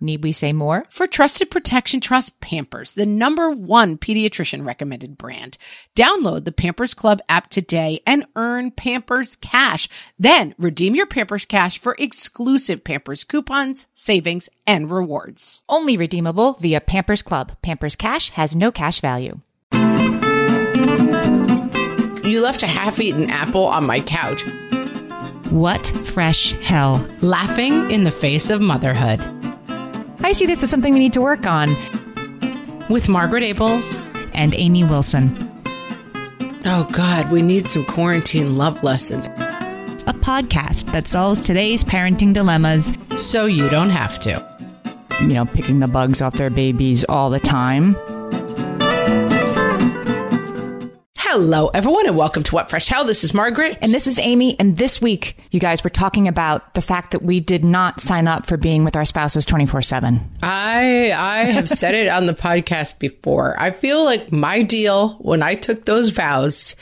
Need we say more? For trusted protection, trust Pampers, the number one pediatrician recommended brand. Download the Pampers Club app today and earn Pampers Cash. Then redeem your Pampers Cash for exclusive Pampers coupons, savings, and rewards. Only redeemable via Pampers Club. Pampers Cash has no cash value. You left a half eaten apple on my couch, What fresh hell? laughing in the face of motherhood. I see this as something we need to work on. With Margaret Ables. And Amy Wilson, Oh, God, we need some quarantine love lessons a podcast that solves today's parenting dilemmas. so you don't have to. You know, picking the bugs off their babies all the time. Hello, everyone, and welcome to What Fresh Hell. This is Margaret. And this is Amy. And this week, you guys were talking about the fact that we did not sign up for being with our spouses 24 7. I I have said it on the podcast before. I feel like my deal when I took those vows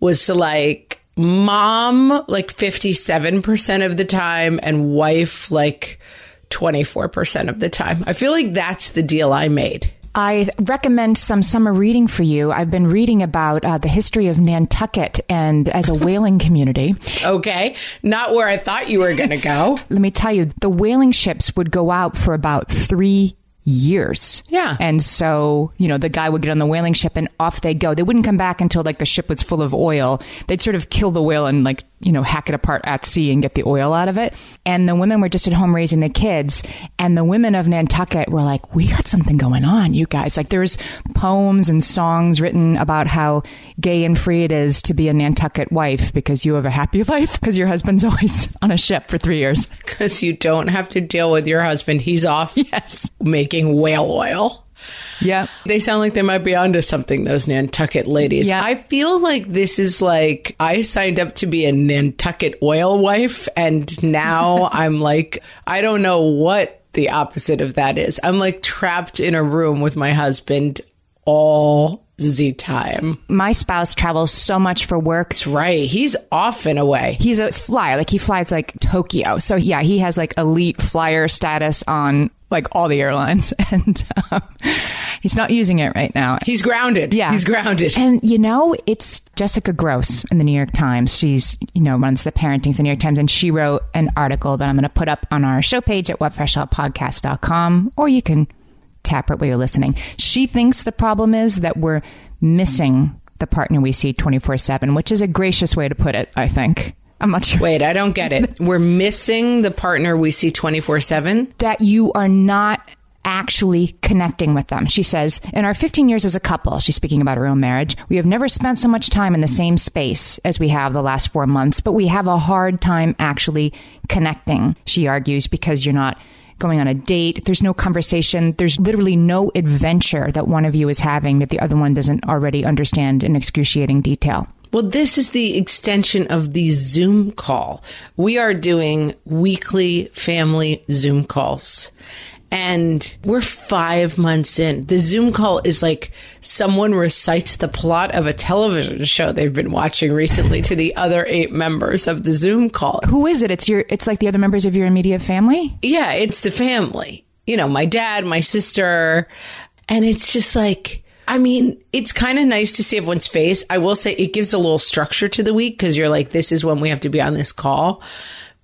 was to like mom like 57% of the time and wife like 24% of the time. I feel like that's the deal I made. I recommend some summer reading for you. I've been reading about uh, the history of Nantucket and as a whaling community. Okay, not where I thought you were going to go. Let me tell you, the whaling ships would go out for about three years. Yeah. And so, you know, the guy would get on the whaling ship and off they go. They wouldn't come back until like the ship was full of oil. They'd sort of kill the whale and like, you know, hack it apart at sea and get the oil out of it. And the women were just at home raising the kids. And the women of Nantucket were like, we got something going on, you guys. Like there's poems and songs written about how gay and free it is to be a Nantucket wife because you have a happy life because your husband's always on a ship for three years. Because you don't have to deal with your husband. He's off Yes. making whale oil. Yeah. They sound like they might be onto something, those Nantucket ladies. Yeah. I feel like this is like I signed up to be a Nantucket oil wife, and now I'm like, I don't know what the opposite of that is. I'm like trapped in a room with my husband all the time. My spouse travels so much for work. That's right. He's off and away. He's a flyer. Like he flies like Tokyo. So yeah, he has like elite flyer status on like all the airlines and um, he's not using it right now. He's grounded. Yeah. He's grounded. And you know, it's Jessica Grose in the New York Times. She's, you know, runs the parenting for the New York Times and she wrote an article that I'm going to put up on our show page at whatfreshhellpodcast.com or you can tap it while you're listening. She thinks the problem is that we're missing the partner we see 24 7, which is a gracious way to put it, I think. I'm not sure. Wait, I don't get it. We're missing the partner we see 24 7. that you are not actually connecting with them. She says, in our 15 years as a couple, she's speaking about her own marriage, we have never spent so much time in the same space as we have the last four months, but we have a hard time actually connecting, she argues, because you're not going on a date. There's no conversation. There's literally no adventure that one of you is having that the other one doesn't already understand in excruciating detail. Well, this is the extension of the Zoom call. We are doing weekly family Zoom calls. And we're five months in. The Zoom call is like someone recites the plot of a television show they've been watching recently to the other eight members of the Zoom call. Who is it? It's your it's like the other members of your immediate family? Yeah, it's the family. You know, my dad, my sister. And it's just like, I mean, it's kind of nice to see everyone's face. I will say it gives a little structure to the week because you're like, this is when we have to be on this call.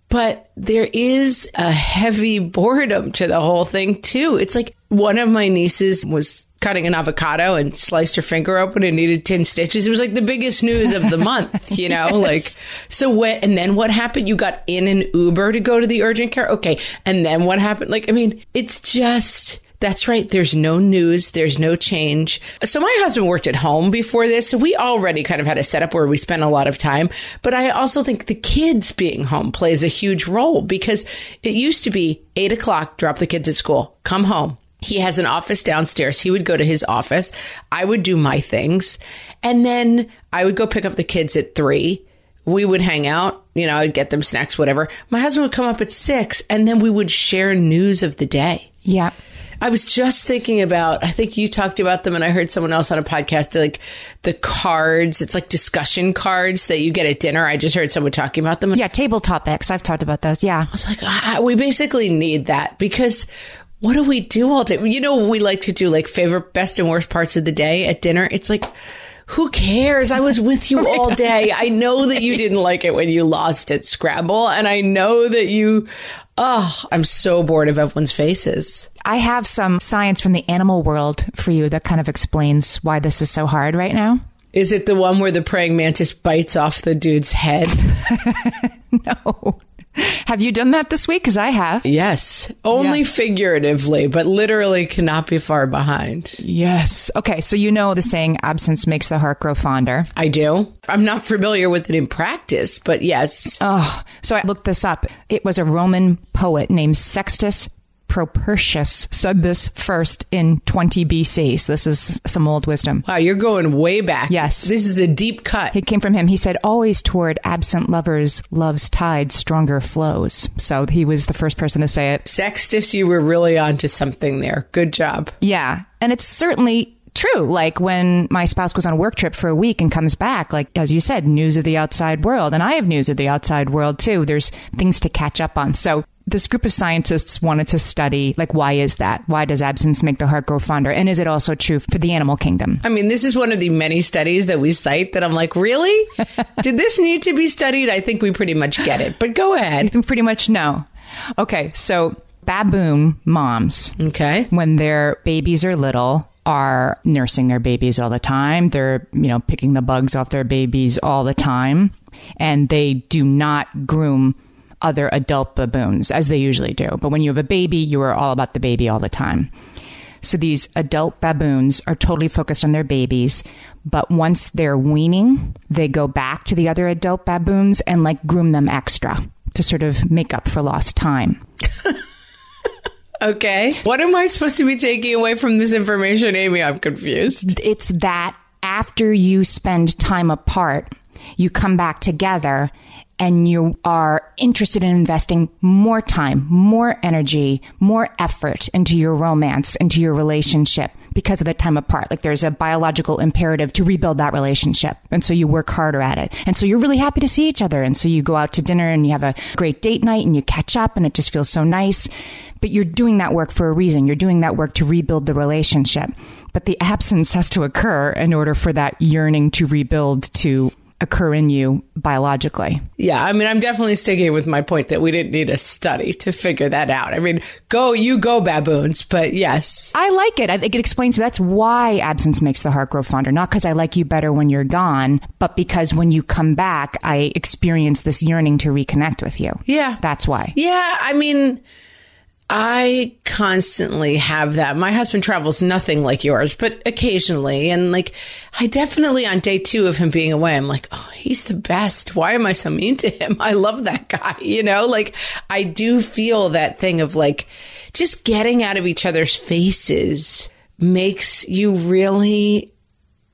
But there is a heavy boredom to the whole thing too. It's like one of my nieces was cutting an avocado and sliced her finger open and needed 10 stitches. It was like the biggest news of the month, you know? yes. Like, so what, and then what happened? You got in an Uber to go to the urgent care? Okay. And then what happened? Like, I mean, it's just, that's right. There's no news. There's no change. So my husband worked at home before this. So we already kind of had a setup where we spent a lot of time. But I also think the kids being home plays a huge role because it used to be eight o'clock, drop the kids at school, come home. He has an office downstairs. He would go to his office. I would do my things. And then I would go pick up the kids at three. We would hang out, you know, I'd get them snacks, whatever. My husband would come up at six and then we would share news of the day. Yeah. I was just thinking about, I think you talked about them and I heard someone else on a podcast, like the cards. It's like discussion cards that you get at dinner. I just heard someone talking about them. Yeah, table topics. I've talked about those. Yeah. I was like, ah, we basically need that because what do we do all day? You know, we like to do like favorite, best and worst parts of the day at dinner. It's like, who cares? I was with you oh all day. I know that you didn't like it when you lost at Scrabble. And I know that you, oh, I'm so bored of everyone's faces. I have some science from the animal world for you that kind of explains why this is so hard right now. Is it the one where the praying mantis bites off the dude's head? no. Have you done that this week? Because I have. Yes. Only yes. figuratively, but literally cannot be far behind. Yes. Okay. So you know the saying, absence makes the heart grow fonder. I do. I'm not familiar with it in practice, but yes. Oh, so I looked this up. It was a Roman poet named Sextus Propertius said this first in 20 BC. So this is some old wisdom. Wow, you're going way back. Yes. This is a deep cut. It came from him. He said, always toward absent lovers, love's tide stronger flows. So he was the first person to say it. Sextus, you were really onto something there. Good job. Yeah. And it's certainly true. Like when my spouse goes on a work trip for a week and comes back, like as you said, news of the outside world. And I have news of the outside world too. There's things to catch up on. So this group of scientists wanted to study like why is that? Why does absence make the heart grow fonder? And is it also true for the animal kingdom? I mean this is one of the many studies that we cite that i'm like really? Did this need to be studied? I think we pretty much get it but go ahead. We pretty much know. Okay so baboon moms okay. when their babies are little are nursing their babies all the time. They're you know picking the bugs off their babies all the time. And they do not groom other adult baboons, as they usually do. But when you have a baby, you are all about the baby all the time. So these adult baboons are totally focused on their babies. But once they're weaning, they go back to the other adult baboons and like groom them extra to sort of make up for lost time. okay. What am I supposed to be taking away from this information, Amy? I'm confused. It's that after you spend time apart, you come back together and you are interested in investing more time, more energy, more effort into your romance, into your relationship because of the time apart. Like there's a biological imperative to rebuild that relationship. And so you work harder at it. And so you're really happy to see each other. And so you go out to dinner and you have a great date night and you catch up and it just feels so nice. But you're doing that work for a reason. You're doing that work to rebuild the relationship. But the absence has to occur in order for that yearning to rebuild to occur in you biologically. Yeah, I mean, I'm definitely sticking with my point that we didn't need a study to figure that out. I mean, go, you go, baboons, but yes. I like it. I think it explains that's why absence makes the heart grow fonder. Not because I like you better when you're gone, but because when you come back, I experience this yearning to reconnect with you. Yeah. That's why. Yeah, I mean, I constantly have that. My husband travels nothing like yours, but occasionally. And like, I definitely on day two of him being away, I'm like, oh, he's the best. Why am I so mean to him? I love that guy. You know, like I do feel that thing of like just getting out of each other's faces makes you really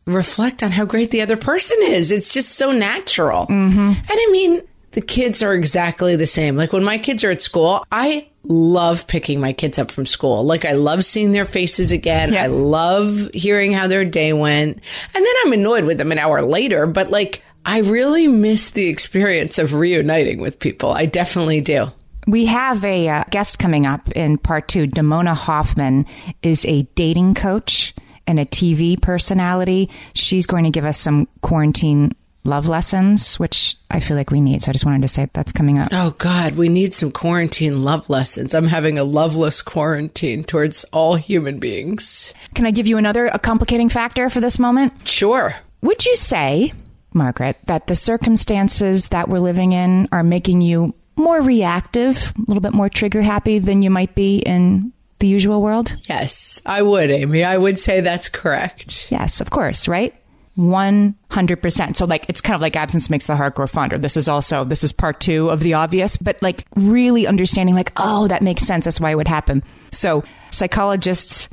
reflect on how great the other person is. It's just so natural. Mm-hmm. And I mean, the kids are exactly the same. Like when my kids are at school, I love picking my kids up from school. Like I love seeing their faces again. Yeah. I love hearing how their day went. And then I'm annoyed with them an hour later, but like I really miss the experience of reuniting with people. I definitely do. We have a uh, guest coming up in part two. Damona Hoffman is a dating coach and a TV personality. She's going to give us some quarantine love lessons, which I feel like we need. So I just wanted to say that's coming up. Oh God, we need some quarantine love lessons. I'm having a loveless quarantine towards all human beings. Can I give you another a complicating factor for this moment? Sure. Would you say, Margaret, that the circumstances that we're living in are making you more reactive, a little bit more trigger happy than you might be in the usual world? Yes, I would, Amy. I would say that's correct. Yes, of course, right? 100%. So like, it's kind of like absence makes the heart grow fonder. This is also, this is part two of the obvious, but like really understanding like, oh, that makes sense. That's why it would happen. So psychologists,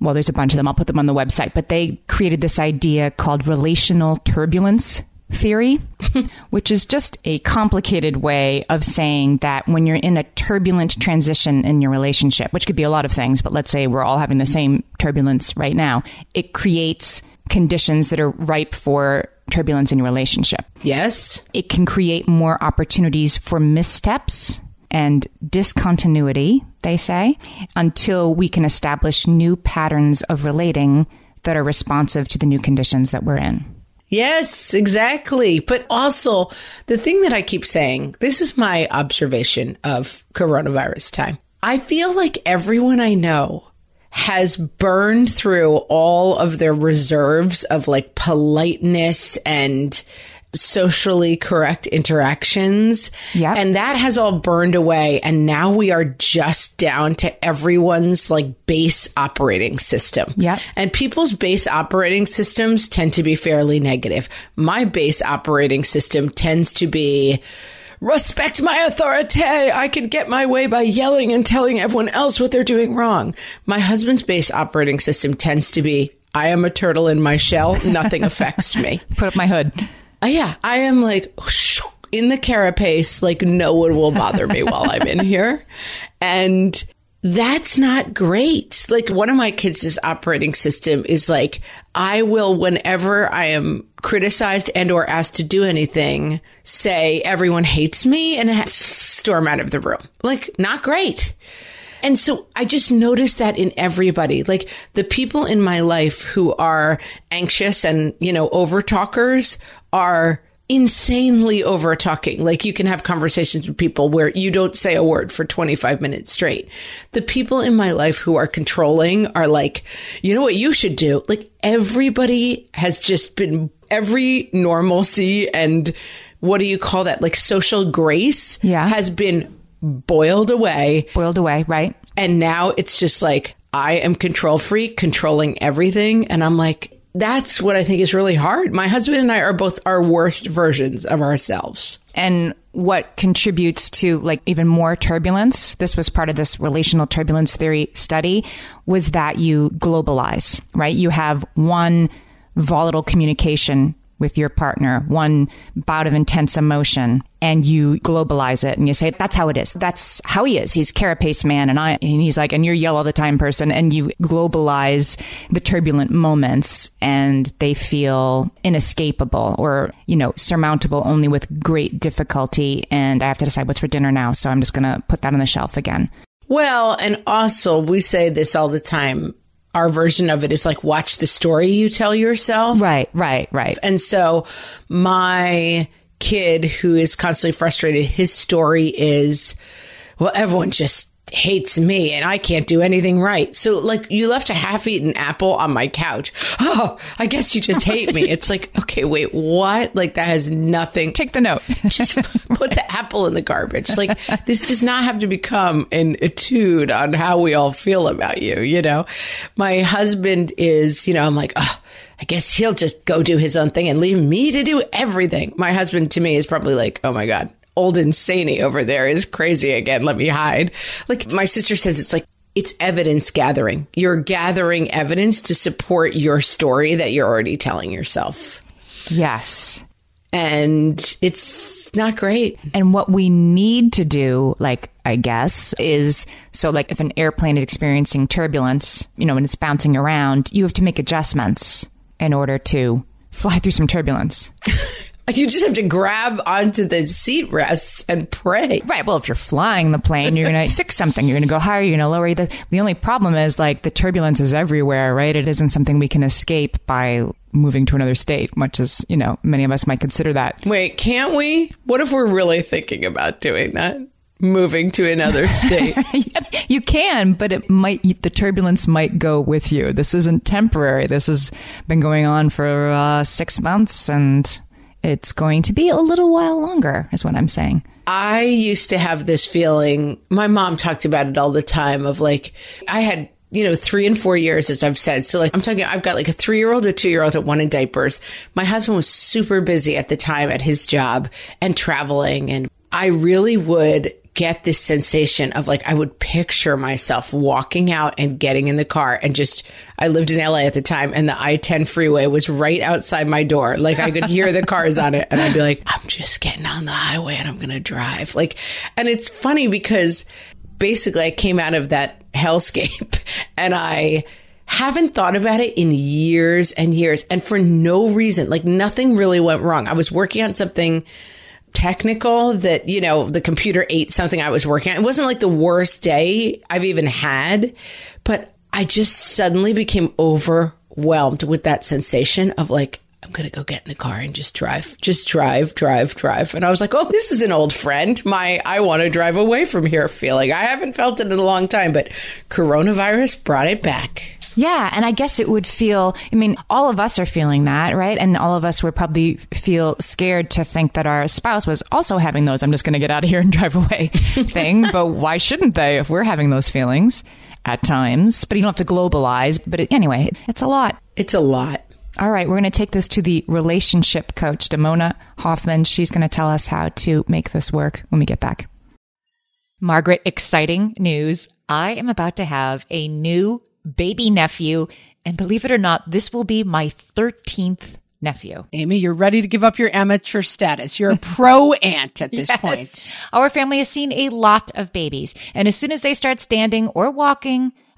well, there's a bunch of them. I'll put them on the website, but they created this idea called relational turbulence theory, which is just a complicated way of saying that when you're in a turbulent transition in your relationship, which could be a lot of things, but let's say we're all having the same turbulence right now, it creates conditions that are ripe for turbulence in your relationship. Yes. It can create more opportunities for missteps and discontinuity, they say, until we can establish new patterns of relating that are responsive to the new conditions that we're in. Yes, exactly. But also, the thing that I keep saying, this is my observation of coronavirus time. I feel like everyone I know has burned through all of their reserves of like politeness and socially correct interactions. Yeah. And that has all burned away. And now we are just down to everyone's like base operating system. Yeah. And people's base operating systems tend to be fairly negative. My base operating system tends to be, respect my authority. I can get my way by yelling and telling everyone else what they're doing wrong. My husband's base operating system tends to be, I am a turtle in my shell. Nothing affects me. Put up my hood. Uh, yeah, I am like in the carapace, like no one will bother me while I'm in here. And that's not great. Like one of my kids' operating system is like, I will, whenever I am criticized and or asked to do anything, say everyone hates me and storm out of the room. Like not great. And so I just noticed that in everybody, like the people in my life who are anxious and, you know, over talkers are insanely over talking. Like you can have conversations with people where you don't say a word for 25 minutes straight. The people in my life who are controlling are like, you know what you should do? Like everybody has just been every normalcy and what do you call that? Like social grace Yeah. has been boiled away. Boiled away, right? And now it's just like, I am control freak, controlling everything. And I'm like, that's what I think is really hard. My husband and I are both our worst versions of ourselves. And what contributes to like even more turbulence, this was part of this relational turbulence theory study, was that you globalize, right? You have one volatile communication with your partner, one bout of intense emotion, and you globalize it and you say, that's how it is. That's how he is. He's carapace man. And I, and he's like, and you're yell all the time person. And you globalize the turbulent moments and they feel inescapable or, you know, surmountable only with great difficulty. And I have to decide what's for dinner now. So I'm just going to put that on the shelf again. Well, and also we say this all the time. Our version of it is like, watch the story you tell yourself. Right, right, right. And so my kid who is constantly frustrated, his story is, well, everyone just hates me and I can't do anything right. So like you left a half eaten apple on my couch. Oh, I guess you just hate me. It's like, okay, wait, what? Like that has nothing. Take the note. just put the apple in the garbage. Like this does not have to become an etude on how we all feel about you. You know, my husband is, you know, I'm like, oh, I guess he'll just go do his own thing and leave me to do everything. My husband to me is probably like, oh my God, old insaney over there is crazy again. Let me hide. Like my sister says, it's like, it's evidence gathering. You're gathering evidence to support your story that you're already telling yourself. yes. And it's not great. And what we need to do, like, I guess, is so, like, if an airplane is experiencing turbulence, you know, when it's bouncing around, you have to make adjustments in order to fly through some turbulence. You just have to grab onto the seat rests and pray. Right. Well, if you're flying the plane, you're going to fix something. You're going to go higher. You're going to lower. The, the only problem is like the turbulence is everywhere, right? It isn't something we can escape by moving to another state, much as, you know, many of us might consider that. Wait, can't we? What if we're really thinking about doing that? Moving to another state. you can, but it might, the turbulence might go with you. This isn't temporary. This has been going on for uh, six months and it's going to be a little while longer, is what I'm saying. I used to have this feeling, my mom talked about it all the time of like, I had you know, three and four years, as I've said. So like, I'm talking, I've got like a three year old, a two year old, and one in diapers. My husband was super busy at the time at his job and traveling. And I really would get this sensation of like, I would picture myself walking out and getting in the car and just, I lived in LA at the time and the I 10 freeway was right outside my door. Like I could hear the cars on it and I'd be like, I'm just getting on the highway and I'm going to drive. Like, and it's funny because basically I came out of that hellscape and I, haven't thought about it in years and years and for no reason. Like nothing really went wrong. I was working on something technical that, you know, the computer ate something I was working on. It wasn't like the worst day I've even had, but I just suddenly became overwhelmed with that sensation of like, I'm going to go get in the car and just drive, just drive, drive, drive. And I was like, oh, this is an old friend. My, I want to drive away from here feeling. I haven't felt it in a long time, but coronavirus brought it back. Yeah. And I guess it would feel, I mean, all of us are feeling that, right? And all of us would probably feel scared to think that our spouse was also having those, I'm just going to get out of here and drive away thing. but why shouldn't they if we're having those feelings at times? But you don't have to globalize. But it, anyway, it's a lot. It's a lot. All right, we're going to take this to the relationship coach, Damona Hoffman. She's going to tell us how to make this work when we get back. Margaret, exciting news. I am about to have a new baby nephew. And believe it or not, this will be my 13th nephew. Amy, you're ready to give up your amateur status. You're a pro aunt at this yes. point. Our family has seen a lot of babies. And as soon as they start standing or walking,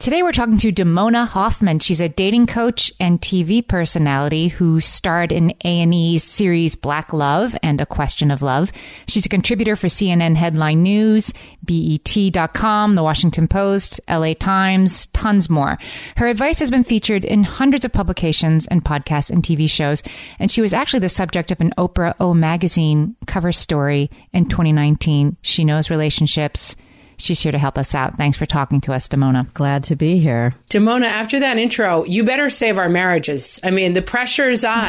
Today we're talking to Damona Hoffman. She's a dating coach and TV personality who starred in A&E's series Black Love and A Question of Love. She's a contributor for CNN Headline News, BET.com, The Washington Post, LA Times, tons more. Her advice has been featured in hundreds of publications and podcasts and TV shows, and she was actually the subject of an Oprah O magazine cover story in 2019. She knows relationships she's here to help us out. Thanks for talking to us, Damona. Glad to be here. Damona, after that intro, you better save our marriages. I mean, the pressure is on.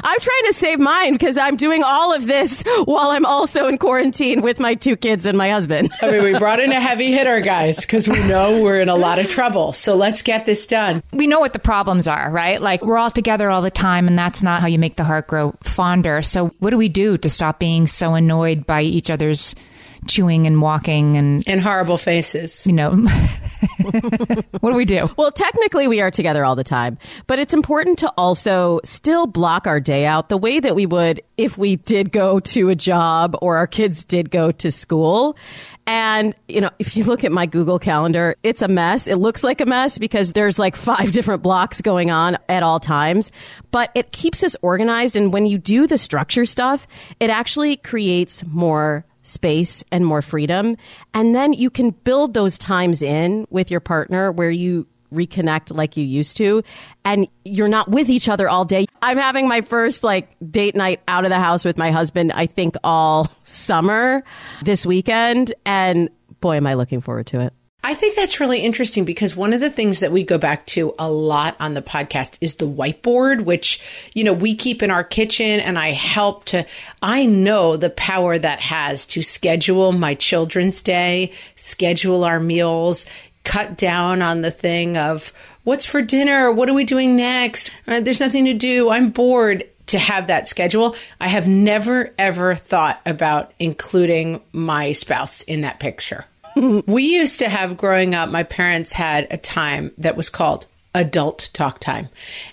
I'm trying to save mine because I'm doing all of this while I'm also in quarantine with my two kids and my husband. I mean, we brought in a heavy hitter, guys, because we know we're in a lot of trouble. So let's get this done. We know what the problems are, right? Like we're all together all the time, and that's not how you make the heart grow fonder. So, what do we do to stop being so annoyed by each other's chewing and walking and And horrible faces. you know what do we do Well, technically, we are together all the time, but it's important to also still block our day out the way that we would if we did go to a job or our kids did go to school. And, you know, if you look at my Google Calendar, it's a mess. It looks like a mess because there's like five different blocks going on at all times, but it keeps us organized. And when you do the structure stuff, it actually creates more space and more freedom. And then you can build those times in with your partner where you reconnect like you used to and you're not with each other all day. I'm having my first like date night out of the house with my husband, I think all summer this weekend. And boy, am I looking forward to it. I think that's really interesting because one of the things that we go back to a lot on the podcast is the whiteboard, which, you know, we keep in our kitchen and I help to, I know the power that has to schedule my children's day, schedule our meals, cut down on the thing of what's for dinner? What are we doing next? Uh, there's nothing to do. I'm bored to have that schedule. I have never ever thought about including my spouse in that picture. we used to have growing up, my parents had a time that was called adult talk time.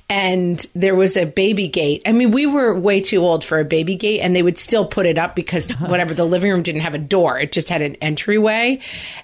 And there was a baby gate. I mean, we were way too old for a baby gate and they would still put it up because whatever the living room didn't have a door. It just had an entryway.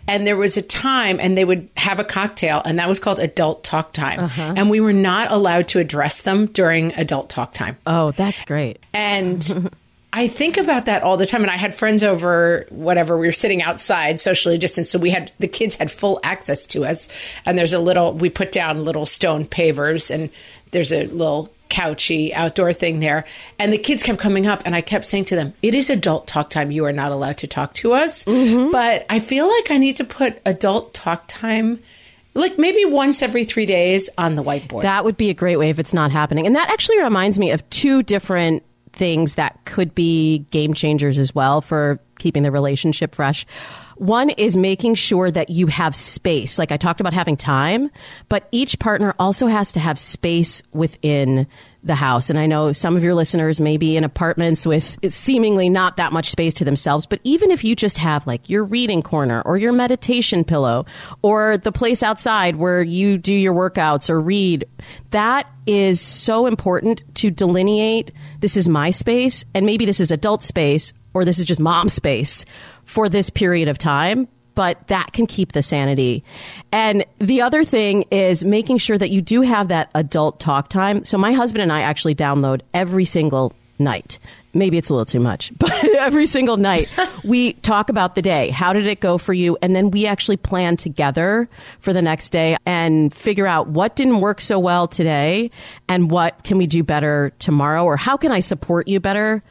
And there was a time and they would have a cocktail and that was called adult talk time. Uh-huh. And we were not allowed to address them during adult talk time. Oh, that's great. And I think about that all the time. And I had friends over, whatever, we were sitting outside socially distanced. So we had, the kids had full access to us. And there's a little, we put down little stone pavers and there's a little couchy outdoor thing there. And the kids kept coming up and I kept saying to them, it is adult talk time. You are not allowed to talk to us. Mm-hmm. But I feel like I need to put adult talk time, like maybe once every three days on the whiteboard. That would be a great way if it's not happening. And that actually reminds me of two different things that could be game changers as well for keeping the relationship fresh. One is making sure that you have space. Like I talked about having time, but each partner also has to have space within the house. And I know some of your listeners may be in apartments with seemingly not that much space to themselves, but even if you just have like your reading corner or your meditation pillow or the place outside where you do your workouts or read, that is so important to delineate this is my space and maybe this is adult space or this is just mom space for this period of time but that can keep the sanity. And the other thing is making sure that you do have that adult talk time. So my husband and I actually download every single night. Maybe it's a little too much, but every single night we talk about the day. How did it go for you? And then we actually plan together for the next day and figure out what didn't work so well today and what can we do better tomorrow or how can I support you better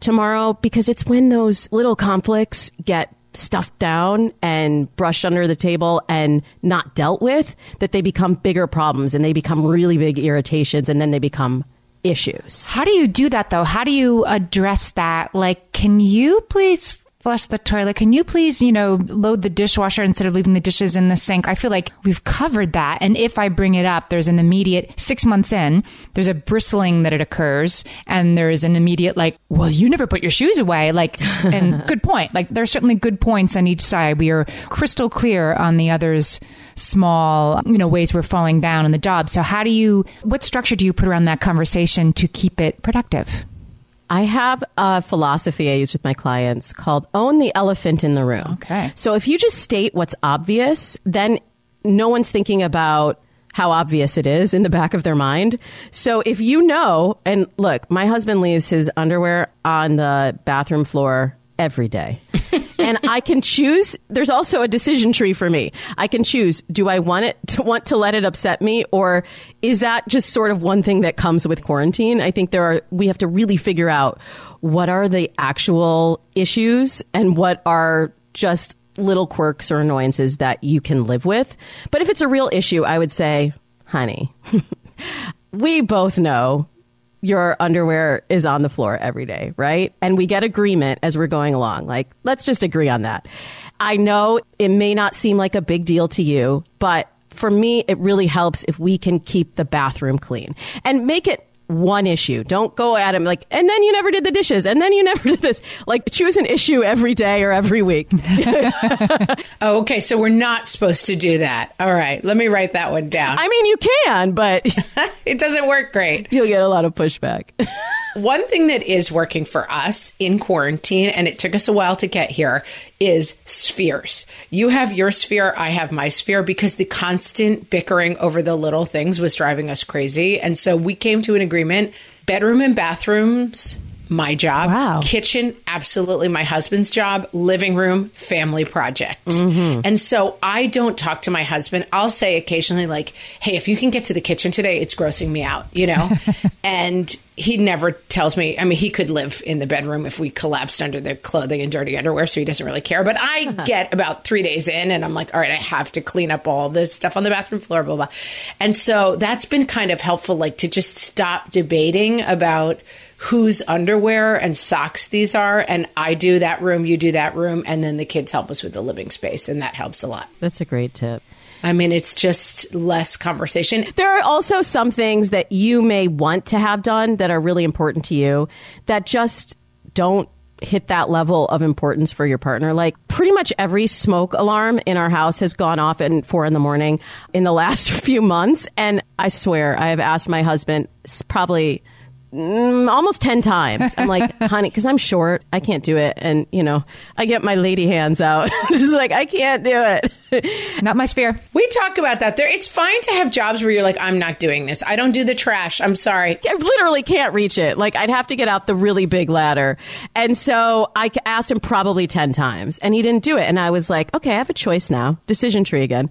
tomorrow? Because it's when those little conflicts get stuffed down and brushed under the table and not dealt with that they become bigger problems and they become really big irritations and then they become issues. How do you do that though? How do you address that? Like, can you please flush the toilet? Can you please, you know, load the dishwasher instead of leaving the dishes in the sink? I feel like we've covered that. And if I bring it up, there's an immediate six months in, there's a bristling that it occurs. And there's an immediate like, well, you never put your shoes away. Like, and good point. Like, there's certainly good points on each side. We are crystal clear on the other's small, you know, ways we're falling down in the job. So how do you, what structure do you put around that conversation to keep it productive? I have a philosophy I use with my clients called own the elephant in the room. Okay. So if you just state what's obvious, then no one's thinking about how obvious it is in the back of their mind. So if you know, and look, my husband leaves his underwear on the bathroom floor every day. And I can choose. There's also a decision tree for me. I can choose. Do I want it to want to let it upset me, or is that just sort of one thing that comes with quarantine? I think there are. We have to really figure out what are the actual issues and what are just little quirks or annoyances that you can live with. But if it's a real issue, I would say, honey, we both know your underwear is on the floor every day, right? And we get agreement as we're going along. Like, let's just agree on that. I know it may not seem like a big deal to you, but for me, it really helps if we can keep the bathroom clean and make it one issue. Don't go at him like, and then you never did the dishes, and then you never did this. Like, choose an issue every day or every week. oh, okay. So we're not supposed to do that. All right. Let me write that one down. I mean, you can, but it doesn't work great. You'll get a lot of pushback. One thing that is working for us in quarantine, and it took us a while to get here, is spheres. You have your sphere, I have my sphere, because the constant bickering over the little things was driving us crazy. And so we came to an agreement bedroom and bathrooms my job. Wow. Kitchen, absolutely my husband's job. Living room, family project. Mm-hmm. And so I don't talk to my husband. I'll say occasionally, like, hey, if you can get to the kitchen today, it's grossing me out, you know? and he never tells me. I mean, he could live in the bedroom if we collapsed under the clothing and dirty underwear, so he doesn't really care. But I get about three days in and I'm like, all right, I have to clean up all the stuff on the bathroom floor, blah, blah. And so that's been kind of helpful, like to just stop debating about whose underwear and socks these are. And I do that room, you do that room, and then the kids help us with the living space. And that helps a lot. That's a great tip. I mean, it's just less conversation. There are also some things that you may want to have done that are really important to you that just don't hit that level of importance for your partner. Like pretty much every smoke alarm in our house has gone off at four in the morning in the last few months. And I swear I have asked my husband probably Mm, almost 10 times. I'm like, honey, because I'm short, I can't do it. And, you know, I get my lady hands out. Just like, I can't do it. not my sphere. We talk about that. There, it's fine to have jobs where you're like, I'm not doing this. I don't do the trash. I'm sorry. I literally can't reach it. Like, I'd have to get out the really big ladder. And so I asked him probably 10 times and he didn't do it. And I was like, okay, I have a choice now. Decision tree again.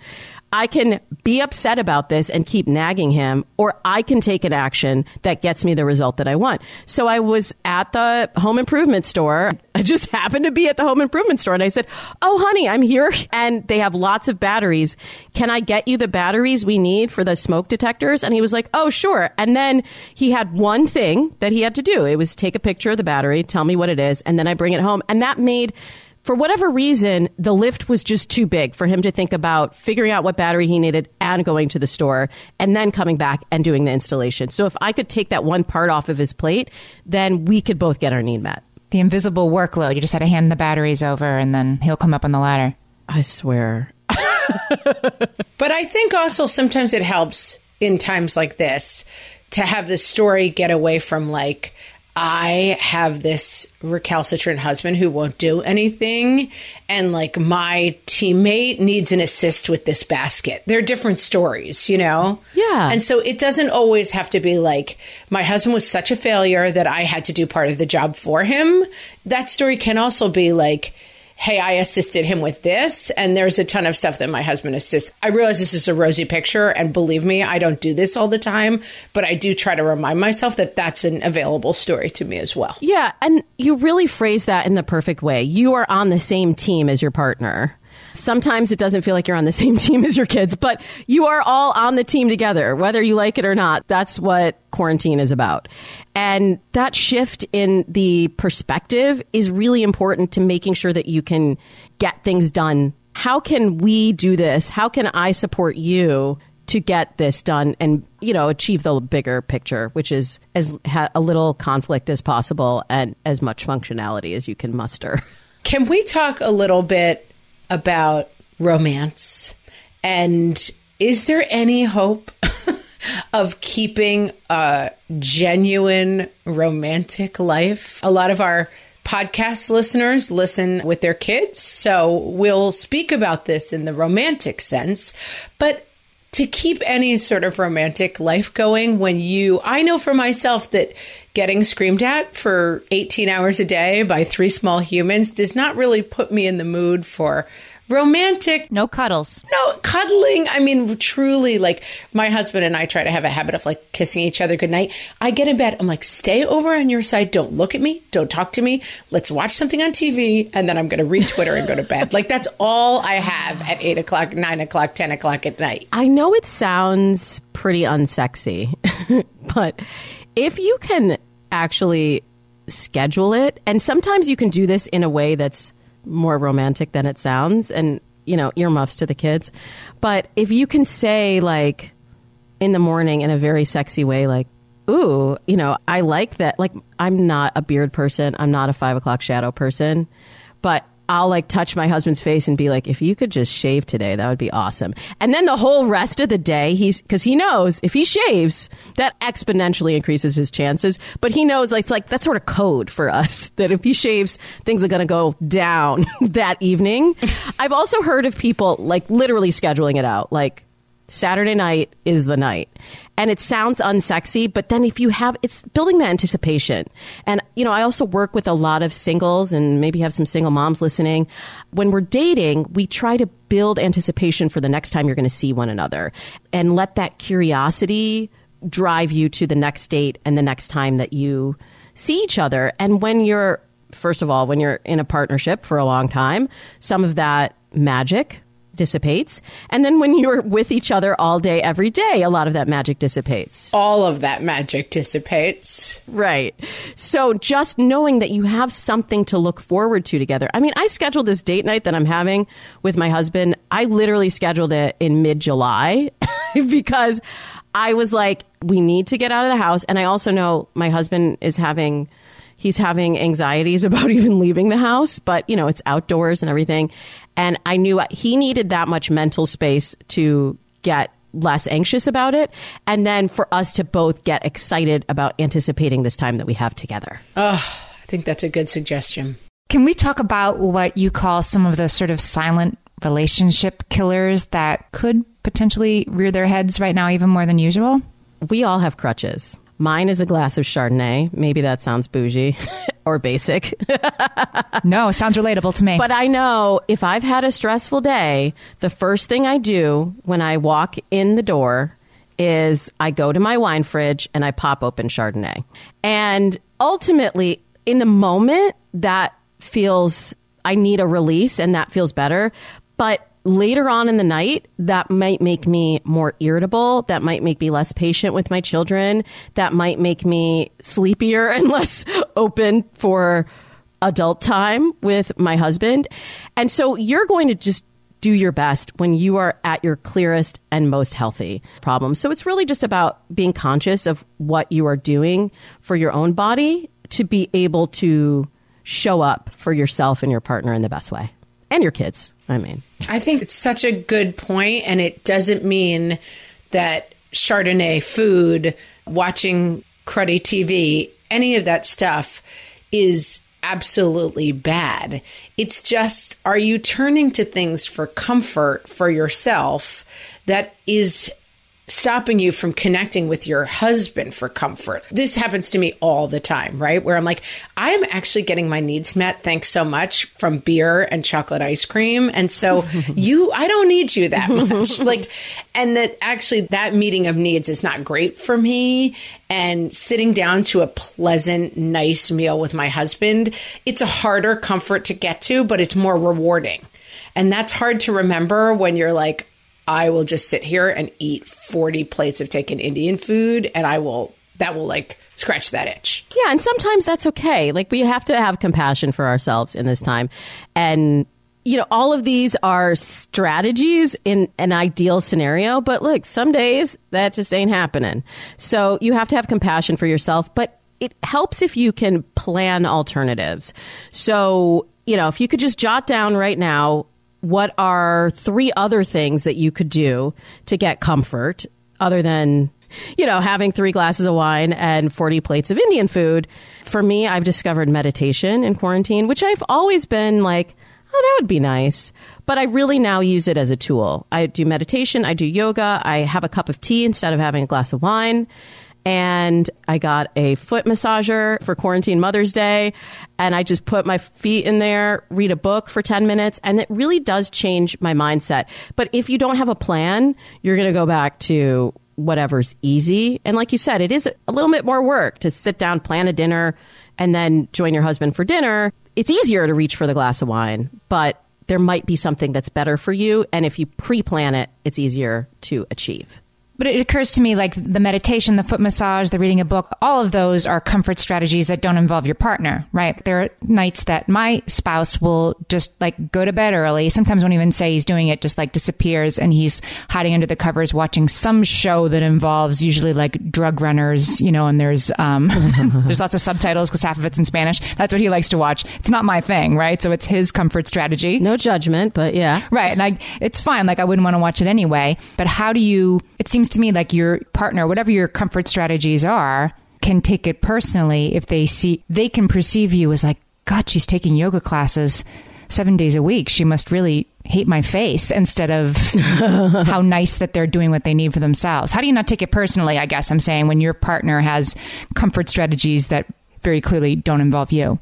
I can be upset about this and keep nagging him, or I can take an action that gets me the result that I want. So I was at the home improvement store. I just happened to be at the home improvement store and I said, Oh, honey, I'm here and they have lots of batteries. Can I get you the batteries we need for the smoke detectors? And he was like, Oh, sure. And then he had one thing that he had to do. It was take a picture of the battery, tell me what it is, and then I bring it home. And that made for whatever reason, the lift was just too big for him to think about figuring out what battery he needed and going to the store and then coming back and doing the installation. So if I could take that one part off of his plate, then we could both get our need met. The invisible workload. You just had to hand the batteries over and then he'll come up on the ladder. I swear. but I think also sometimes it helps in times like this to have the story get away from like, I have this recalcitrant husband who won't do anything, and like my teammate needs an assist with this basket. They're different stories, you know? Yeah. And so it doesn't always have to be like, my husband was such a failure that I had to do part of the job for him. That story can also be like, hey, I assisted him with this. And there's a ton of stuff that my husband assists. I realize this is a rosy picture. And believe me, I don't do this all the time, but I do try to remind myself that that's an available story to me as well. Yeah. And you really phrase that in the perfect way. You are on the same team as your partner. Sometimes it doesn't feel like you're on the same team as your kids, but you are all on the team together, whether you like it or not. That's what quarantine is about. And that shift in the perspective is really important to making sure that you can get things done. How can we do this? How can I support you to get this done and you know achieve the bigger picture which is as ha- a little conflict as possible and as much functionality as you can muster can we talk a little bit about romance. And is there any hope of keeping a genuine romantic life? A lot of our podcast listeners listen with their kids, so we'll speak about this in the romantic sense. But to keep any sort of romantic life going when you I know for myself that getting screamed at for 18 hours a day by three small humans does not really put me in the mood for romantic. No cuddles. no cuddling i mean truly like my husband and i try to have a habit of like kissing each other goodnight. I get in bed i'm like stay over on your side. Don't look at me. Don't talk to me. Let's watch something on tv and then i'm going to read twitter and go to bed. Like that's all i have at 8 o'clock 9 o'clock 10 o'clock at night. I know it sounds pretty unsexy, but if you can actually schedule it, and sometimes you can do this in a way that's more romantic than it sounds, and you know, earmuffs to the kids. But if you can say, like, in the morning in a very sexy way, like, ooh, you know, I like that. Like, I'm not a beard person, I'm not a five o'clock shadow person, but I'll like touch my husband's face and be like, if you could just shave today, that would be awesome. And then the whole rest of the day, he's because he knows if he shaves, that exponentially increases his chances. But he knows like it's like that's sort of code for us that if he shaves, things are going to go down that evening. I've also heard of people like literally scheduling it out, like Saturday night is the night. And it sounds unsexy, but then if you have, it's building the anticipation. And, you know, I also work with a lot of singles and maybe have some single moms listening. When we're dating, we try to build anticipation for the next time you're going to see one another and let that curiosity drive you to the next date and the next time that you see each other. And when you're, first of all, when you're in a partnership for a long time, some of that magic dissipates. And then when you're with each other all day, every day, a lot of that magic dissipates. all of that magic dissipates Right. So just knowing that you have something to look forward to together. I mean, I scheduled this date night that I'm having with my husband. I literally scheduled it in mid July because I was like, we need to get out of the house. And I also know my husband is having. He's having anxieties about even leaving the house, but you know, it's outdoors and everything. And I knew he needed that much mental space to get less anxious about it. And then for us to both get excited about anticipating this time that we have together. Oh, i think that's a good suggestion Can we talk about what you call some of the sort of silent relationship killers that could potentially rear their heads right now even more than usual? We all have crutches. Mine is a glass of Chardonnay. Maybe that sounds bougie or basic. No, sounds relatable to me. But I know if I've had a stressful day, the first thing I do when I walk in the door is I go to my wine fridge and I pop open Chardonnay. And ultimately, in the moment, that feels, I need a release and that feels better. But later on in the night, that might make me more irritable. That might make me less patient with my children. That might make me sleepier and less open for adult time with my husband. And so you're going to just do your best when you are at your clearest and most healthy problem. So it's really just about being conscious of what you are doing for your own body to be able to show up for yourself and your partner in the best way. And your kids, I mean. I think it's such a good point, and it doesn't mean that Chardonnay food, watching cruddy TV, any of that stuff is absolutely bad. It's just, are you turning to things for comfort for yourself that is stopping you from connecting with your husband for comfort. This happens to me all the time, right? Where I'm like, I'm actually getting my needs met. Thanks so much from beer and chocolate ice cream. And so you, I don't need you that much. like, and that actually that meeting of needs is not great for me. And sitting down to a pleasant, nice meal with my husband, it's a harder comfort to get to, but it's more rewarding. And that's hard to remember when you're like, I will just sit here and eat 40 plates of taken Indian food and I will, that will like scratch that itch. Yeah, and sometimes that's okay. Like we have to have compassion for ourselves in this time. And you know, all of these are strategies in an ideal scenario, but look, some days that just ain't happening. So you have to have compassion for yourself, but it helps if you can plan alternatives. So, you know, if you could just jot down right now what are three other things that you could do to get comfort other than you know having three glasses of wine and 40 plates of indian food? For me i've discovered meditation in quarantine which i've always been like oh that would be nice. But i really now use it as a tool. I do meditation i do yoga i have a cup of tea instead of having a glass of wine and I got a foot massager for quarantine Mother's Day. And I just put my feet in there, read a book for 10 minutes, and it really does change my mindset. But if you don't have a plan, you're going to go back to whatever's easy. And like you said, it is a little bit more work to sit down, plan a dinner, and then join your husband for dinner. It's easier to reach for the glass of wine, but there might be something that's better for you. And if you pre plan it, it's easier to achieve. But it occurs to me like the meditation, the foot massage, the reading a book, all of those are comfort strategies that don't involve your partner, right? There are nights that my spouse will just like go to bed early. Sometimes won't even say he's doing it, just like disappears and he's hiding under the covers watching some show that involves usually like drug runners, you know, and there's, um, there's lots of subtitles because half of it's in Spanish. That's what he likes to watch. It's not my thing, right? So it's his comfort strategy. No judgment, but yeah. Right. And I, it's fine. Like I wouldn't want to watch it anyway. But how do you, it seems to me like your partner, whatever your comfort strategies are, can take it personally if they see, they can perceive you as like, God, she's taking yoga classes seven days a week. She must really hate my face instead of how nice that they're doing what they need for themselves. How do you not take it personally? I guess I'm saying when your partner has comfort strategies that very clearly don't involve you.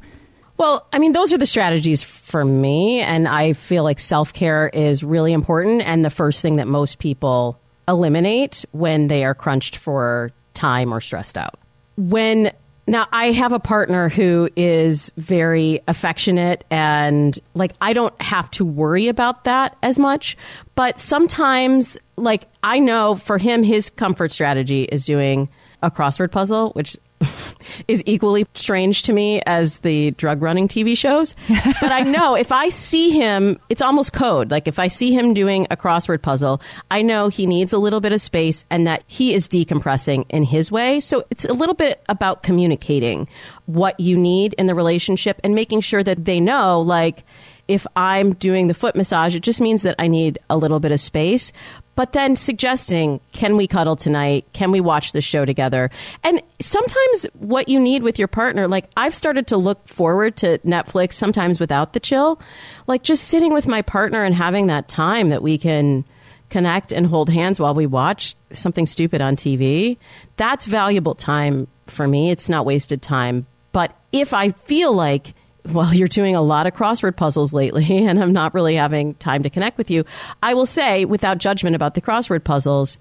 Well, I mean, those are the strategies for me. And I feel like self care is really important and the first thing that most people eliminate when they are crunched for time or stressed out. When now I have a partner who is very affectionate and like I don't have to worry about that as much, but sometimes like I know for him his comfort strategy is doing a crossword puzzle, which is equally strange to me as the drug running TV shows. but I know if I see him, it's almost code. Like if I see him doing a crossword puzzle, I know he needs a little bit of space and that he is decompressing in his way. So it's a little bit about communicating what you need in the relationship and making sure that they know, like, if I'm doing the foot massage, it just means that I need a little bit of space but then suggesting, can we cuddle tonight? Can we watch the show together? And sometimes what you need with your partner, like I've started to look forward to Netflix sometimes without the chill, like just sitting with my partner and having that time that we can connect and hold hands while we watch something stupid on TV. That's valuable time for me. It's not wasted time. But if I feel like well, you're doing a lot of crossword puzzles lately, and I'm not really having time to connect with you. I will say, without judgment about the crossword puzzles,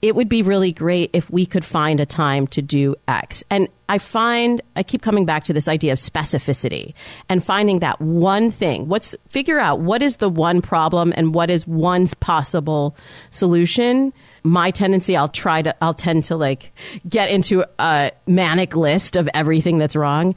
it would be really great if we could find a time to do X. And I find, I keep coming back to this idea of specificity and finding that one thing. What's, figure out what is the one problem and what is one's possible solution. My tendency, I'll try to, I'll tend to like get into a manic list of everything that's wrong.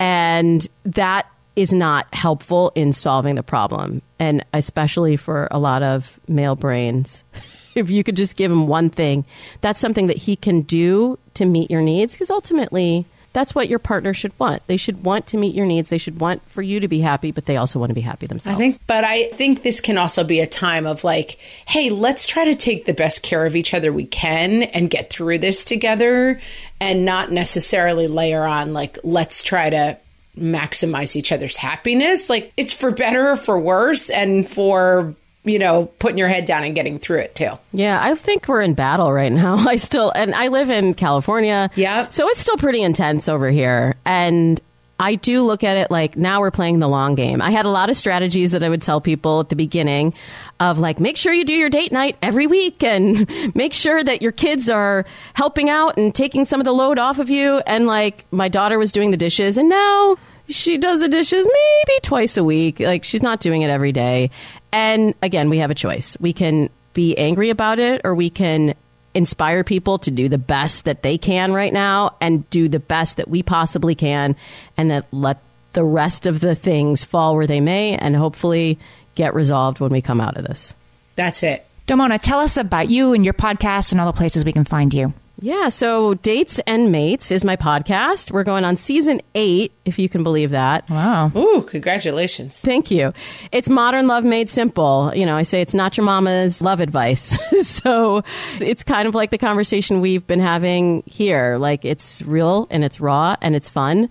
And that is not helpful in solving the problem. And especially for a lot of male brains, if you could just give him one thing, that's something that he can do to meet your needs. Because ultimately, that's what your partner should want. They should want to meet your needs. They should want for you to be happy, but they also want to be happy themselves. I think, but I think this can also be a time of like, hey, let's try to take the best care of each other we can and get through this together and not necessarily layer on like, let's try to maximize each other's happiness. Like it's for better or for worse and for you know, putting your head down and getting through it too. Yeah, I think we're in battle right now. I still, and I live in California. Yeah. So it's still pretty intense over here. And I do look at it like now we're playing the long game. I had a lot of strategies that I would tell people at the beginning of like, make sure you do your date night every week and make sure that your kids are helping out and taking some of the load off of you. And like, my daughter was doing the dishes and now she does the dishes maybe twice a week. Like she's not doing it every day. And again, we have a choice. We can be angry about it or we can inspire people to do the best that they can right now and do the best that we possibly can and then let the rest of the things fall where they may and hopefully get resolved when we come out of this. That's it. Damona, tell us about you and your podcast and all the places we can find you. Yeah, so Dates and Mates is my podcast. We're going on season eight, if you can believe that. Wow. Ooh, congratulations. Thank you. It's modern love made simple. You know, I say it's not your mama's love advice. so it's kind of like the conversation we've been having here. Like it's real and it's raw and it's fun.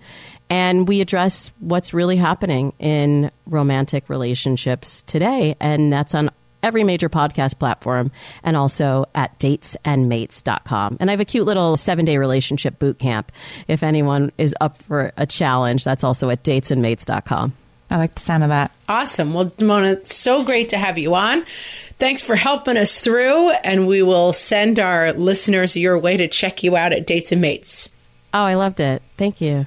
And we address what's really happening in romantic relationships today. And that's on every major podcast platform and also at datesandmates.com. And I have a cute little seven day relationship boot camp. If anyone is up for a challenge, that's also at datesandmates.com. I like the sound of that. Awesome. Well, Mona, it's so great to have you on. Thanks for helping us through, and we will send our listeners your way to check you out at Dates and Mates. Oh, I loved it. Thank you.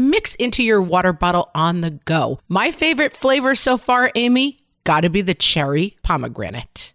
mix into your water bottle on the go. My favorite flavor so far, Amy, gotta be the cherry pomegranate.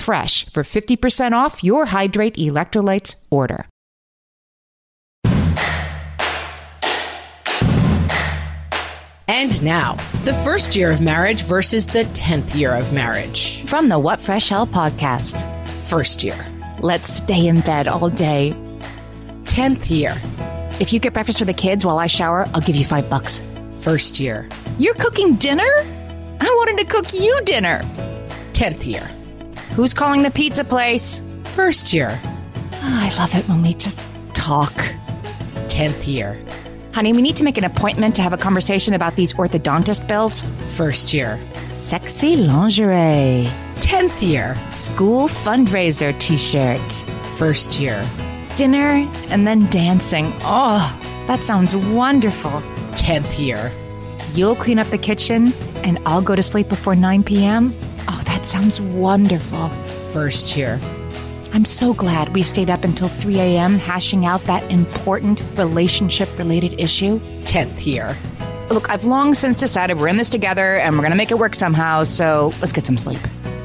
for 50% off your Hydrate electrolytes order. And now, the first year of marriage versus the 10th year of marriage. From the What Fresh Hell podcast. First year. Let's stay in bed all day. 10th year. If you get breakfast for the kids while I shower, I'll give you five bucks. First year. You're cooking dinner? I wanted to cook you dinner. 10th year. Who's calling the pizza place? First year. Oh, I love it when we just talk. 10th year. Honey, we need to make an appointment to have a conversation about these orthodontist bills. First year. Sexy lingerie. 10th year. School fundraiser t shirt. First year. Dinner and then dancing. Oh, that sounds wonderful. 10th year. You'll clean up the kitchen and I'll go to sleep before 9 p.m. That sounds wonderful. First year. I'm so glad we stayed up until 3 a.m. hashing out that important relationship related issue. 10th year. Look, I've long since decided we're in this together and we're going to make it work somehow, so let's get some sleep.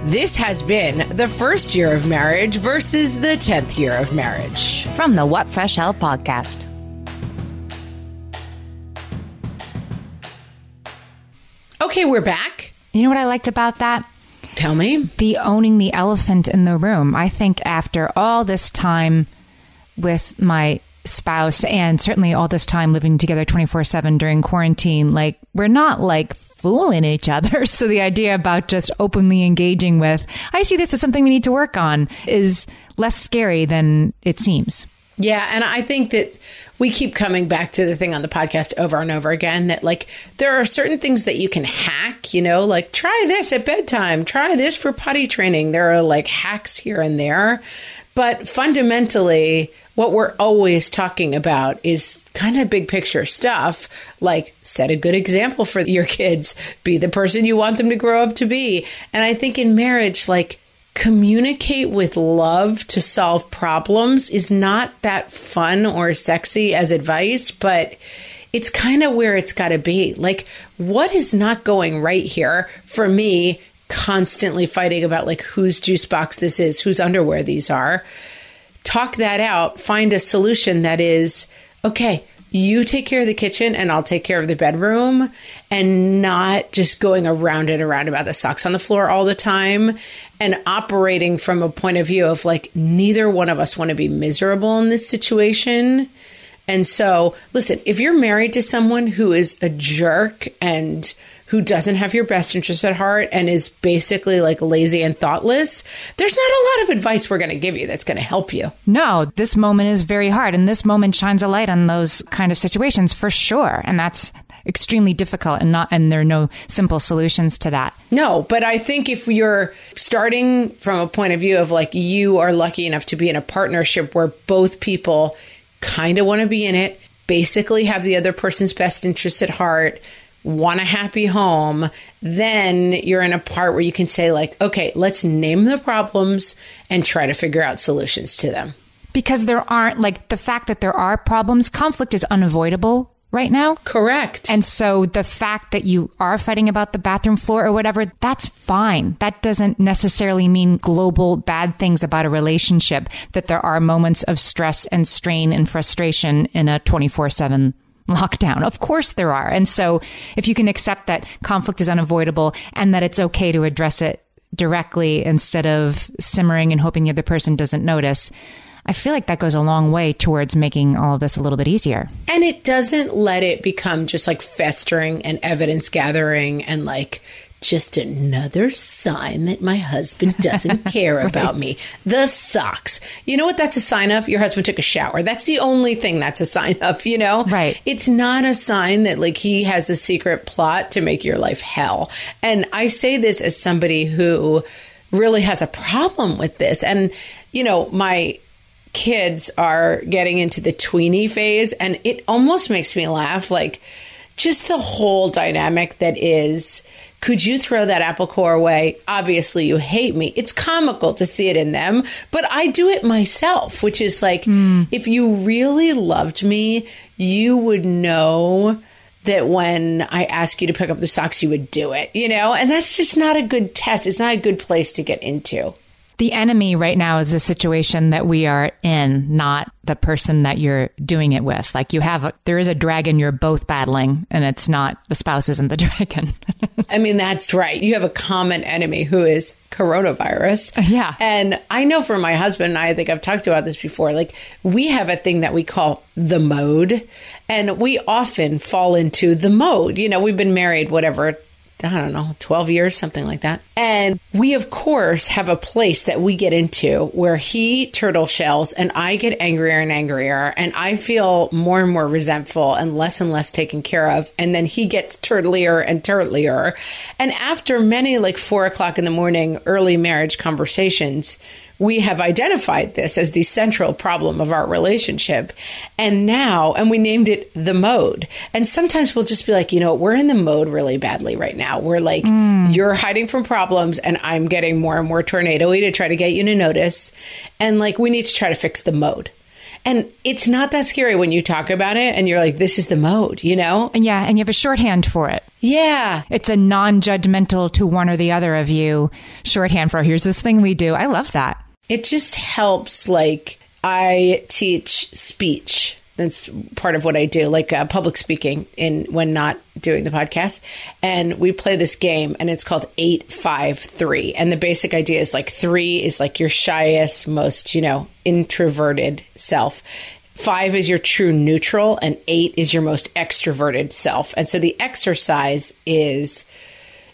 This has been the first year of marriage versus the 10th year of marriage. From the What Fresh Hell podcast. Okay, we're back. You know what I liked about that? Tell me. The owning the elephant in the room. I think after all this time with my spouse and certainly all this time living together 24 7 during quarantine, like we're not like fooling each other. So the idea about just openly engaging with, I see this as something we need to work on is less scary than it seems. Yeah, and I think that we keep coming back to the thing on the podcast over and over again that like there are certain things that you can hack, you know, like try this at bedtime, try this for potty training. There are like hacks here and there. But fundamentally, what we're always talking about is kind of big picture stuff like set a good example for your kids, be the person you want them to grow up to be. And I think in marriage, like communicate with love to solve problems is not that fun or sexy as advice, but it's kind of where it's got to be. Like, what is not going right here for me? Constantly fighting about like whose juice box this is, whose underwear these are. Talk that out, find a solution that is okay you take care of the kitchen and I'll take care of the bedroom and not just going around and around about the socks on the floor all the time and operating from a point of view of like neither one of us want to be miserable in this situation. And so, listen, if you're married to someone who is a jerk and who doesn't have your best interest at heart and is basically like lazy and thoughtless, there's not a lot of advice we're going to give you that's going to help you. No, this moment is very hard. And this moment shines a light on those kind of situations for sure. And that's extremely difficult and not and there are no simple solutions to that. No, but I think if you're starting from a point of view of like you are lucky enough to be in a partnership where both people kind of want to be in it, basically have the other person's best interests at heart, want a happy home, then you're in a part where you can say, like, okay, let's name the problems and try to figure out solutions to them. Because there aren't, like, the fact that there are problems, conflict is unavoidable right now. Correct. And so the fact that you are fighting about the bathroom floor or whatever, that's fine. That doesn't necessarily mean global bad things about a relationship, that there are moments of stress and strain and frustration in a 24 7 lockdown. Of course there are. And so if you can accept that conflict is unavoidable and that it's okay to address it directly instead of simmering and hoping the other person doesn't notice, I feel like that goes a long way towards making all of this a little bit easier. And it doesn't let it become just like festering and evidence gathering and like just another sign that my husband doesn't care right. about me. The socks. You know what that's a sign of? Your husband took a shower. That's the only thing that's a sign of, you know? Right. It's not a sign that like he has a secret plot to make your life hell. And I say this as somebody who really has a problem with this. And, you know, my kids are getting into the tweeny phase and it almost makes me laugh like just the whole dynamic that is could you throw that apple core away? Obviously, you hate me. It's comical to see it in them, but I do it myself, which is like, mm. if you really loved me, you would know that when I ask you to pick up the socks, you would do it, you know? And that's just not a good test. It's not a good place to get into the enemy right now is the situation that we are in, not the person that you're doing it with. Like you have, a, there is a dragon you're both battling, and it's not the spouse isn't the dragon. I mean, that's right. You have a common enemy who is coronavirus. Yeah. And I know for my husband and I, I think I've talked about this before, like we have a thing that we call the mode. And we often fall into the mode. You know, we've been married, whatever, I don't know, 12 years, something like that. And we, of course, have a place that we get into where he turtle shells and I get angrier and angrier. And I feel more and more resentful and less and less taken care of. And then he gets turtlier and turtlier. And after many, like four o'clock in the morning, early marriage conversations, we have identified this as the central problem of our relationship. And now, and we named it the mode. And sometimes we'll just be like, you know, we're in the mode really badly right now. We're like, mm. you're hiding from problems, and I'm getting more and more tornadoy to try to get you to notice. And like, we need to try to fix the mode. And it's not that scary when you talk about it and you're like, this is the mode, you know? And yeah, and you have a shorthand for it. Yeah. It's a non judgmental to one or the other of you shorthand for here's this thing we do. I love that. It just helps. Like, I teach speech. That's part of what I do, like uh, public speaking in when not doing the podcast. And we play this game, and it's called eight five three. And the basic idea is like three is like your shyest, most you know introverted self. Five is your true neutral, and eight is your most extroverted self. And so the exercise is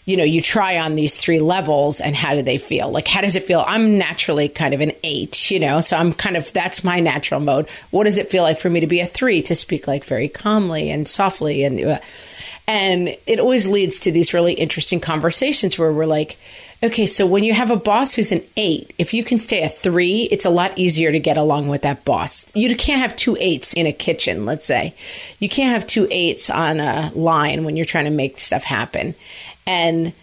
you know, you try on these three levels and how do they feel? Like, how does it feel? I'm naturally kind of an eight, you know, so I'm kind of, that's my natural mode. What does it feel like for me to be a three, to speak like very calmly and softly? And, uh, and it always leads to these really interesting conversations where we're like, okay, so when you have a boss who's an eight, if you can stay a three, it's a lot easier to get along with that boss. You can't have two eights in a kitchen, let's say. You can't have two eights on a line when you're trying to make stuff happen. And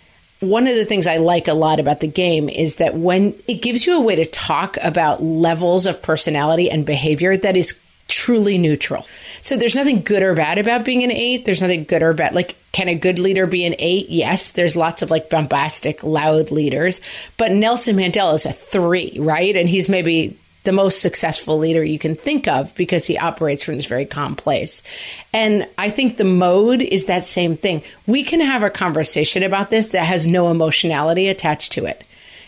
one of the things I like a lot about the game is that when it gives you a way to talk about levels of personality and behavior that is truly neutral. So there's nothing good or bad about being an eight. There's nothing good or bad. Like, can a good leader be an eight? Yes. There's lots of like bombastic, loud leaders, but Nelson Mandela is a three, right? And he's maybe the most successful leader you can think of because he operates from this very calm place. And I think the mode is that same thing. We can have a conversation about this that has no emotionality attached to it.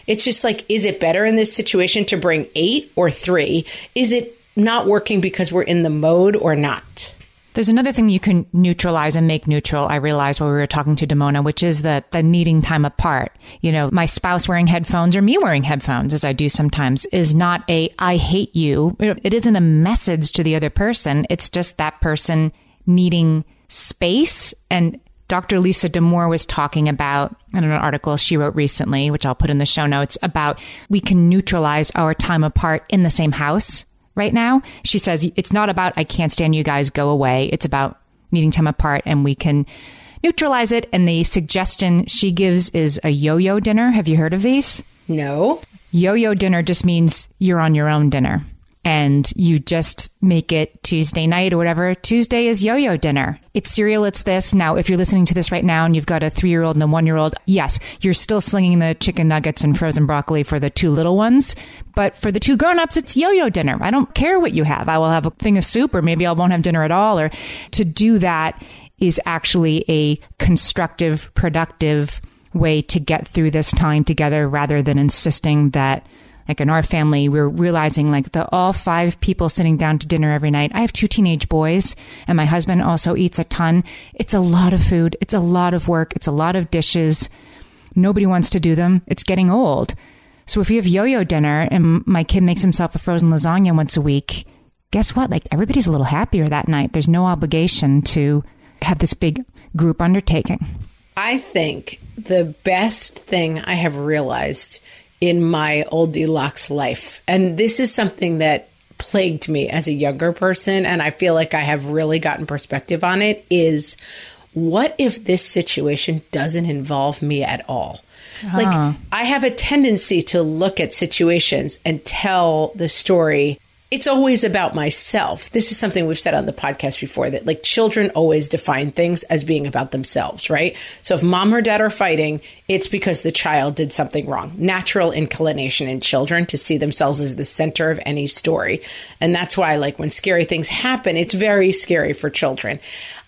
It's just like, is it better in this situation to bring eight or three? Is it not working because we're in the mode or not? There's another thing you can neutralize and make neutral. I realized while we were talking to Damona, which is the, the needing time apart. You know, my spouse wearing headphones or me wearing headphones, as I do sometimes, is not a, I hate you. It isn't a message to the other person. It's just that person needing space. And Dr. Lisa Damour was talking about in an article she wrote recently, which I'll put in the show notes about we can neutralize our time apart in the same house right now. She says it's not about, I can't stand you guys, go away. It's about needing time apart and we can neutralize it. And the suggestion she gives is a yo yo dinner. Have you heard of these? No. Yo yo dinner just means you're on your own dinner and you just make it Tuesday night or whatever. Tuesday is yo-yo dinner. It's cereal. It's this. Now, if you're listening to this right now and you've got a three-year-old and a one-year-old, yes, you're still slinging the chicken nuggets and frozen broccoli for the two little ones. But for the two grown-ups, it's yo-yo dinner. I don't care what you have. I will have a thing of soup or maybe I won't have dinner at all. Or to do that is actually a constructive, productive way to get through this time together rather than insisting that like in our family, we're realizing like the all five people sitting down to dinner every night. I have two teenage boys and my husband also eats a ton. It's a lot of food. It's a lot of work. It's a lot of dishes. Nobody wants to do them. It's getting old. So if you have yo-yo dinner and my kid makes himself a frozen lasagna once a week, guess what? Like everybody's a little happier that night. There's no obligation to have this big group undertaking. I think the best thing I have realized in my old deluxe life. And this is something that plagued me as a younger person. And I feel like I have really gotten perspective on it is what if this situation doesn't involve me at all? Like, ah. I have a tendency to look at situations and tell the story it's always about myself. This is something we've said on the podcast before that like children always define things as being about themselves, right? So if mom or dad are fighting, it's because the child did something wrong. Natural inclination in children to see themselves as the center of any story. And that's why like when scary things happen, it's very scary for children.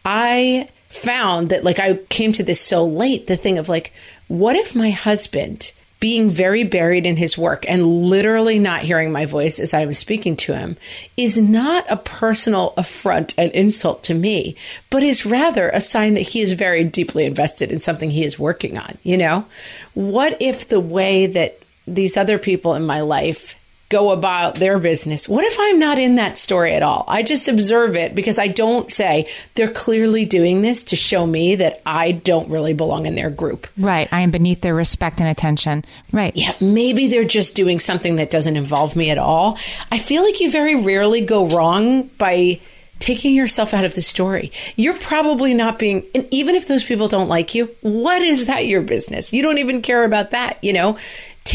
I found that like I came to this so late, the thing of like, what if my husband being very buried in his work and literally not hearing my voice as I was speaking to him is not a personal affront and insult to me, but is rather a sign that he is very deeply invested in something he is working on. You know, what if the way that these other people in my life go about their business. What if I'm not in that story at all? I just observe it because I don't say they're clearly doing this to show me that I don't really belong in their group. Right. I am beneath their respect and attention. Right. Yeah, maybe they're just doing something that doesn't involve me at all. I feel like you very rarely go wrong by taking yourself out of the story. You're probably not being, and even if those people don't like you, what is that your business? You don't even care about that, you know?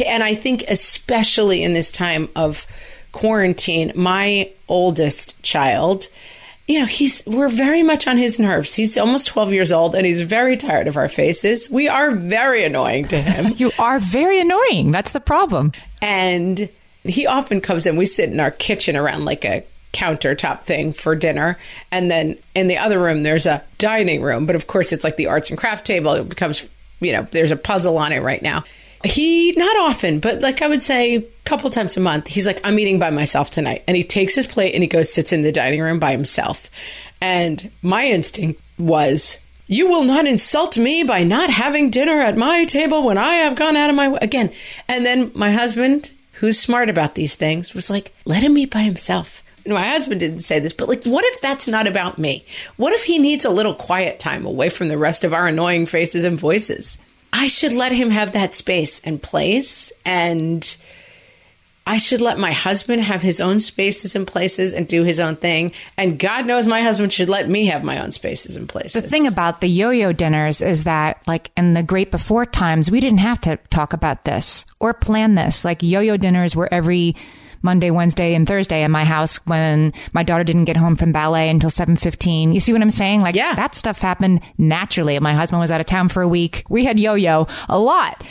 And I think especially in this time of quarantine, my oldest child, you know, he's we're very much on his nerves. He's almost 12 years old and he's very tired of our faces. We are very annoying to him. you are very annoying. That's the problem. And he often comes in. We sit in our kitchen around like a countertop thing for dinner. And then in the other room, there's a dining room. But of course, it's like the arts and craft table. It becomes, you know, there's a puzzle on it right now. He not often, but like I would say a couple times a month, he's like, I'm eating by myself tonight. And he takes his plate and he goes sits in the dining room by himself. And my instinct was, you will not insult me by not having dinner at my table when I have gone out of my way again. And then my husband, who's smart about these things, was like, let him eat by himself. And my husband didn't say this, but like, what if that's not about me? What if he needs a little quiet time away from the rest of our annoying faces and voices? I should let him have that space and place. And I should let my husband have his own spaces and places and do his own thing. And God knows my husband should let me have my own spaces and places. The thing about the yo yo dinners is that, like, in the great before times, we didn't have to talk about this or plan this. Like, yo yo dinners were every Monday, Wednesday, and Thursday in my house when my daughter didn't get home from ballet until 7:15. You see what I'm saying? Like Yeah. that stuff happened naturally. My husband was out of town for a week. We had yo-yo a lot.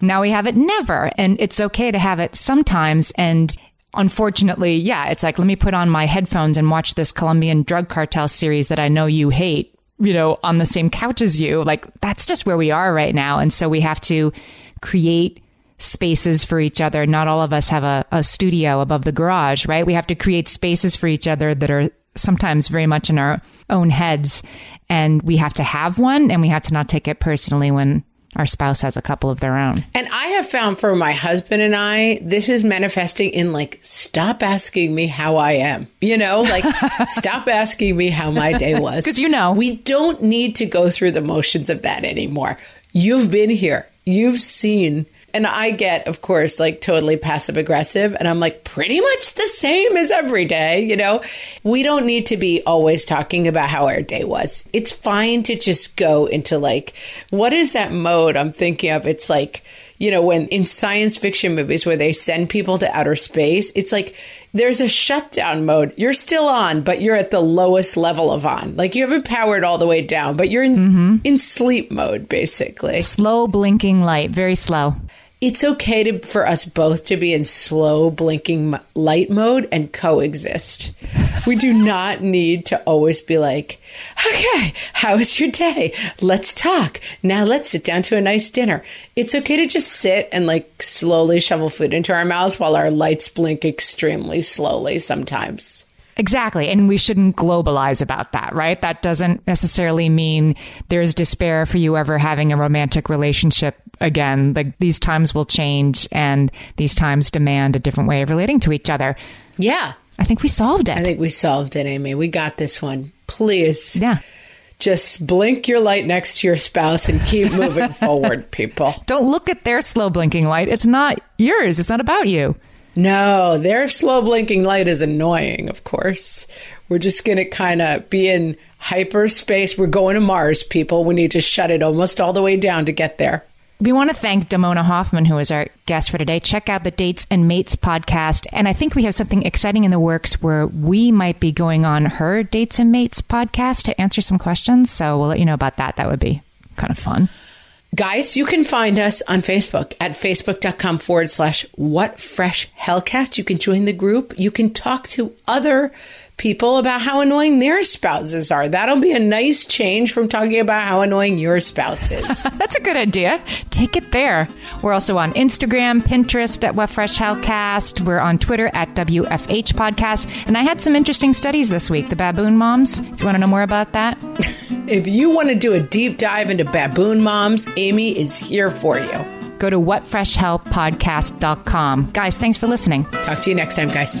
Now we have it never, and it's okay to have it sometimes and Unfortunately, yeah, it's like, let me put on my headphones and watch this Colombian drug cartel series that I know you hate, you know, on the same couch as you. Like, that's just where we are right now. And so we have to create spaces for each other. Not all of us have a, a studio above the garage, right? We have to create spaces for each other that are sometimes very much in our own heads. And we have to have one and we have to not take it personally when our spouse has a couple of their own. And I have found for my husband and I, this is manifesting in like, stop asking me how I am. You know, like, stop asking me how my day was. Because you know. We don't need to go through the motions of that anymore. You've been here, you've seen. And I get, of course, like totally passive aggressive. And I'm like, pretty much the same as every day. You know, we don't need to be always talking about how our day was. It's fine to just go into like, what is that mode I'm thinking of? It's like, you know, when in science fiction movies where they send people to outer space, it's like there's a shutdown mode. You're still on, but you're at the lowest level of on. Like you haven't powered all the way down, but you're in, mm-hmm. in sleep mode, basically Slow blinking light, very slow. It's okay to for us both to be in slow blinking light mode and coexist. We do not need to always be like, "Okay, how was your day? Let's talk. Now let's sit down to a nice dinner." It's okay to just sit and like slowly shovel food into our mouths while our lights blink extremely slowly sometimes. Exactly. And we shouldn't globalize about that, right? That doesn't necessarily mean there's despair for you ever having a romantic relationship again. Like these times will change and these times demand a different way of relating to each other. Yeah. I think we solved it. I think we solved it, Amy. We got this one. Please. yeah. Just blink your light next to your spouse and keep moving forward, people. Don't look at their slow blinking light. It's not yours. It's not about you. No, their slow blinking light is annoying, of course. We're just going to kind of be in hyperspace. We're going to Mars, people. We need to shut it almost all the way down to get there. We want to thank Damona Hoffman, who is our guest for today. Check out the Dates and Mates podcast. And I think we have something exciting in the works where we might be going on her Dates and Mates podcast to answer some questions. So we'll let you know about that. That would be kind of fun. Guys, you can find us on Facebook at facebook.com forward slash what fresh hellcast. You can join the group. You can talk to other people about how annoying their spouses are. That'll be a nice change from talking about how annoying your spouse is. That's a good idea. Take it there. We're also on Instagram, Pinterest at What Fresh Hellcast. We're on Twitter at WFH Podcast. And I had some interesting studies this week. The baboon moms. If you want to know more about that, if you want to do a deep dive into baboon moms, Amy is here for you. go to whatfreshhellpodcast.com. Guys, thanks for listening. Talk to you next time, guys.